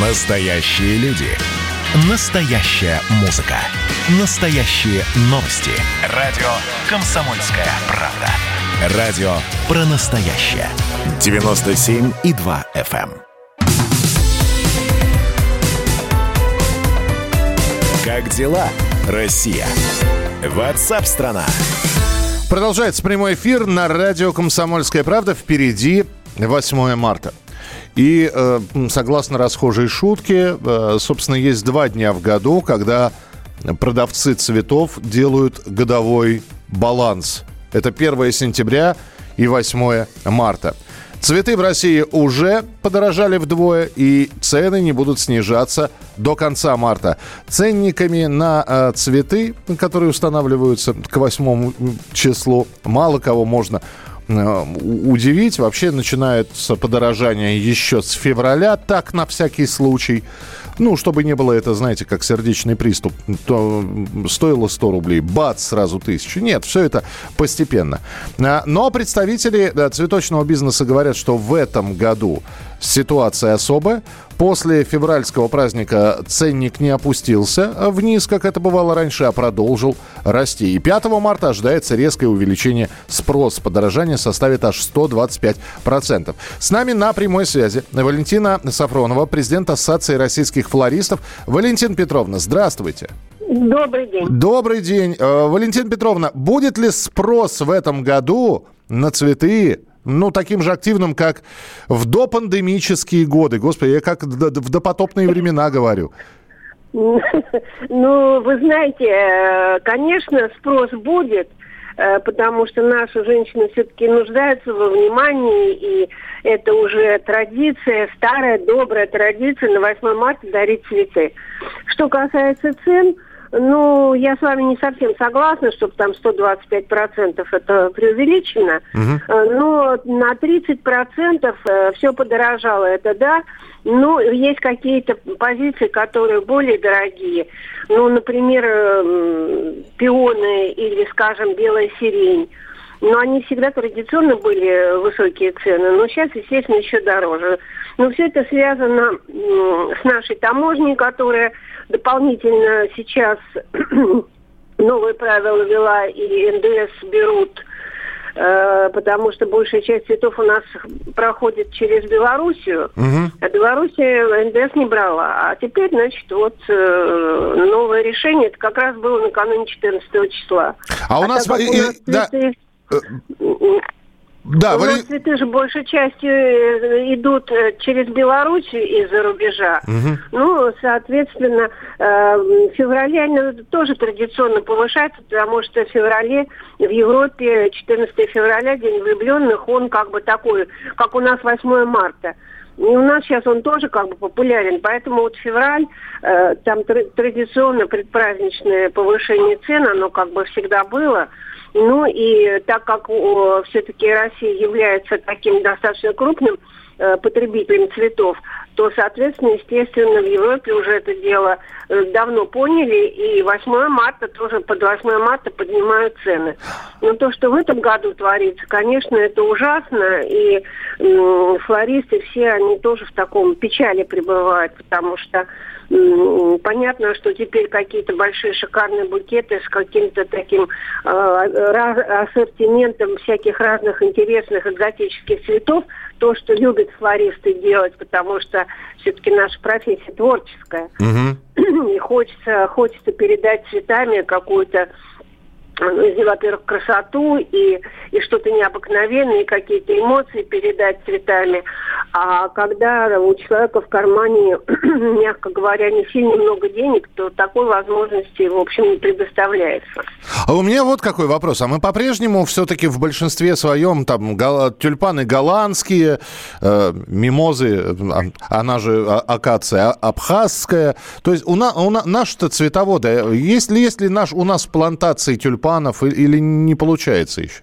Настоящие люди. Настоящая музыка. Настоящие новости. Радио «Комсомольская правда». Радио про настоящее. 97,2 FM. эм. Как дела, Россия? Ватсап-страна! Продолжается прямой эфир на радио «Комсомольская правда». Впереди 8 марта. И э, согласно расхожей шутке, э, собственно, есть два дня в году, когда продавцы цветов делают годовой баланс. Это 1 сентября и 8 марта. Цветы в России уже подорожали вдвое, и цены не будут снижаться до конца марта. Ценниками на э, цветы, которые устанавливаются к 8 числу, мало кого можно удивить. Вообще начинается подорожание еще с февраля, так на всякий случай. Ну, чтобы не было это, знаете, как сердечный приступ, то стоило 100 рублей, бац, сразу тысячу. Нет, все это постепенно. А, но представители цветочного бизнеса говорят, что в этом году ситуация особая. После февральского праздника ценник не опустился вниз, как это бывало раньше, а продолжил расти. И 5 марта ожидается резкое увеличение спроса. Подорожание составит аж 125%. С нами на прямой связи Валентина Сафронова, президент Ассоциации российских флористов. Валентина Петровна, здравствуйте. Добрый день. Добрый день. Э, Валентина Петровна, будет ли спрос в этом году на цветы ну, таким же активным, как в допандемические годы. Господи, я как в допотопные времена говорю. Ну, вы знаете, э, конечно, спрос будет, э, потому что наши женщины все-таки нуждаются во внимании, и это уже традиция, старая, добрая традиция на 8 марта дарить цветы. Что касается цен, ну, я с вами не совсем согласна, чтобы там 125% это преувеличено, угу. но на 30% э, все подорожало, это да. Ну, есть какие-то позиции, которые более дорогие. Ну, например, пионы или, скажем, белая сирень. Но они всегда традиционно были высокие цены, но сейчас, естественно, еще дороже. Но все это связано с нашей таможней, которая дополнительно сейчас новые правила вела и НДС берут, э, потому что большая часть цветов у нас проходит через Белоруссию, угу. а Белоруссия НДС не брала. А теперь, значит, вот э, новое решение, это как раз было накануне 14 числа. А, а у нас... Так, у нас и, цветы... да. У нас цветы же большей частью э, идут э, через Белоруссию из-за рубежа. Угу. Ну, соответственно, э, в феврале они тоже традиционно повышаются, потому что в феврале в Европе 14 февраля, День влюбленных, он как бы такой, как у нас 8 марта. И у нас сейчас он тоже как бы популярен, поэтому вот февраль, э, там традиционно предпраздничное повышение цен, оно как бы всегда было. Ну и так как все-таки Россия является таким достаточно крупным э, потребителем цветов, то, соответственно, естественно, в Европе уже это дело э, давно поняли, и 8 марта тоже под 8 марта поднимают цены. Но то, что в этом году творится, конечно, это ужасно, и э, флористы все, они тоже в таком печали пребывают, потому что Понятно, что теперь какие-то большие шикарные букеты с каким-то таким э, ассортиментом всяких разных интересных экзотических цветов, то, что любят флористы делать, потому что все-таки наша профессия творческая. Угу. И хочется, хочется передать цветами какую-то ну, во-первых, красоту и, и что-то необыкновенное, и какие-то эмоции передать цветами. А когда у человека в кармане, мягко говоря, не сильно много денег, то такой возможности, в общем, не предоставляется. А у меня вот какой вопрос. А мы по-прежнему все-таки в большинстве своем там гал... тюльпаны голландские, э, мимозы, а, она же а, акация абхазская. То есть у, на, у на, наши-то цветоводы, есть ли, есть ли наш, у нас плантации тюльпан тюльпанов или не получается еще?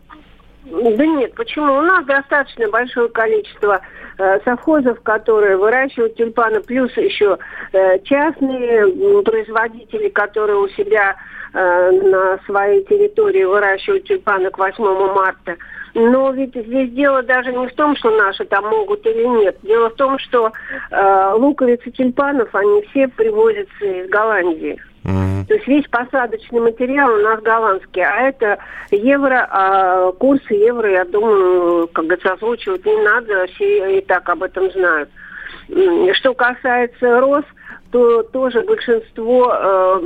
Да нет, почему? У нас достаточно большое количество э, совхозов, которые выращивают тюльпаны, плюс еще э, частные производители, которые у себя э, на своей территории выращивают тюльпаны к 8 марта. Но ведь здесь дело даже не в том, что наши там могут или нет. Дело в том, что э, луковицы тюльпанов, они все привозятся из Голландии. Mm-hmm. То есть весь посадочный материал у нас голландский, а это евро, а курсы евро, я думаю, как говорится, озвучивать не надо, все и так об этом знают. Что касается роз, то тоже большинство э,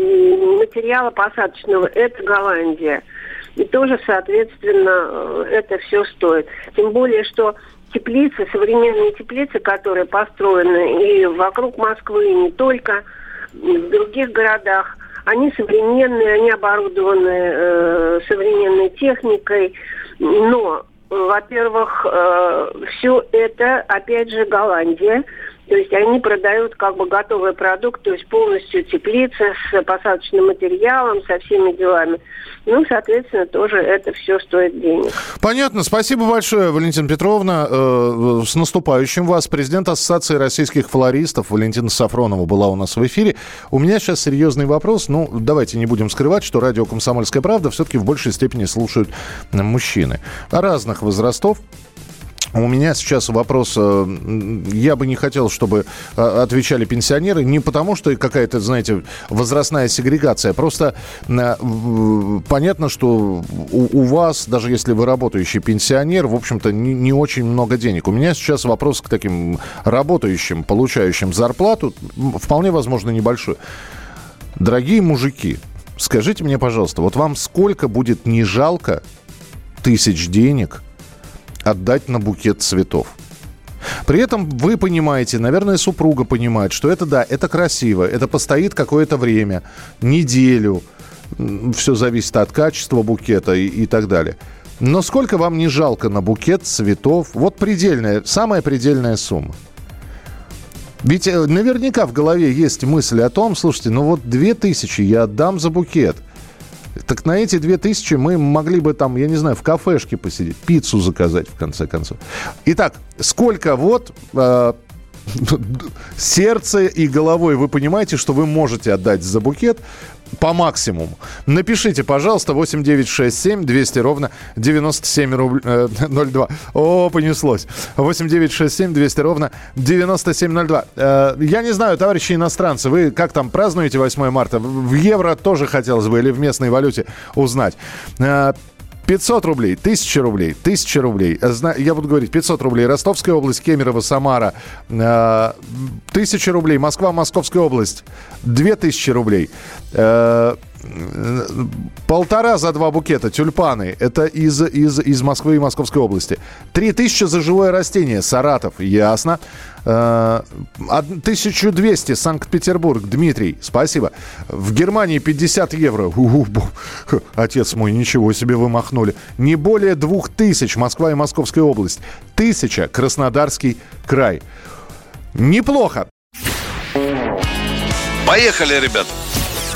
материала посадочного это Голландия. И тоже, соответственно, э, это все стоит. Тем более, что теплицы, современные теплицы, которые построены и вокруг Москвы, и не только, в других городах, они современные, они оборудованы э, современной техникой, но, во-первых, э, все это, опять же, Голландия, то есть они продают как бы готовый продукт, то есть полностью теплица с посадочным материалом, со всеми делами. Ну, соответственно, тоже это все стоит денег. Понятно. Спасибо большое, Валентина Петровна. Э, с наступающим вас. Президент Ассоциации российских флористов Валентина Сафронова была у нас в эфире. У меня сейчас серьезный вопрос. Ну, давайте не будем скрывать, что радио «Комсомольская правда» все-таки в большей степени слушают мужчины разных возрастов. У меня сейчас вопрос, э, я бы не хотел, чтобы э, отвечали пенсионеры, не потому что какая-то, знаете, возрастная сегрегация, просто э, понятно, что у, вас, даже если вы работающий пенсионер, в общем-то, не, очень много денег. У меня сейчас вопрос к таким работающим, получающим зарплату, вполне возможно, небольшой. Дорогие мужики, скажите мне, пожалуйста, вот вам сколько будет не жалко тысяч денег – отдать на букет цветов. При этом вы понимаете, наверное, супруга понимает, что это да, это красиво, это постоит какое-то время, неделю, все зависит от качества букета и, и так далее. Но сколько вам не жалко на букет цветов? Вот предельная, самая предельная сумма. Ведь э, наверняка в голове есть мысли о том, слушайте, ну вот две тысячи я отдам за букет – так на эти две тысячи мы могли бы там, я не знаю, в кафешке посидеть, пиццу заказать, в конце концов. Итак, сколько вот э, сердце и головой вы понимаете, что вы можете отдать за букет по максимуму. Напишите, пожалуйста, 8967 200 ровно 9702. Э, О, понеслось. 8967 200 ровно 9702. Э, я не знаю, товарищи иностранцы, вы как там празднуете 8 марта? В евро тоже хотелось бы или в местной валюте узнать. Э, 500 рублей, 1000 рублей, 1000 рублей. Я буду говорить 500 рублей. Ростовская область, Кемерово, Самара. 1000 рублей. Москва, Московская область. 2000 рублей. Полтора за два букета тюльпаны. Это из, из, из Москвы и Московской области. Три тысячи за живое растение. Саратов. Ясно. 1200 э, Санкт-Петербург. Дмитрий, спасибо. В Германии 50 евро. У-у-у. Отец мой, ничего себе вы махнули. Не более 2000 Москва и Московская область. Тысяча Краснодарский край. Неплохо. Поехали, ребят.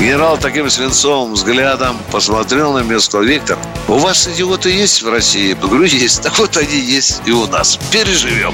Генерал таким свинцовым взглядом посмотрел на место. Виктор, у вас идиоты есть в России? Я говорю, есть. Так вот они есть и у нас. Переживем.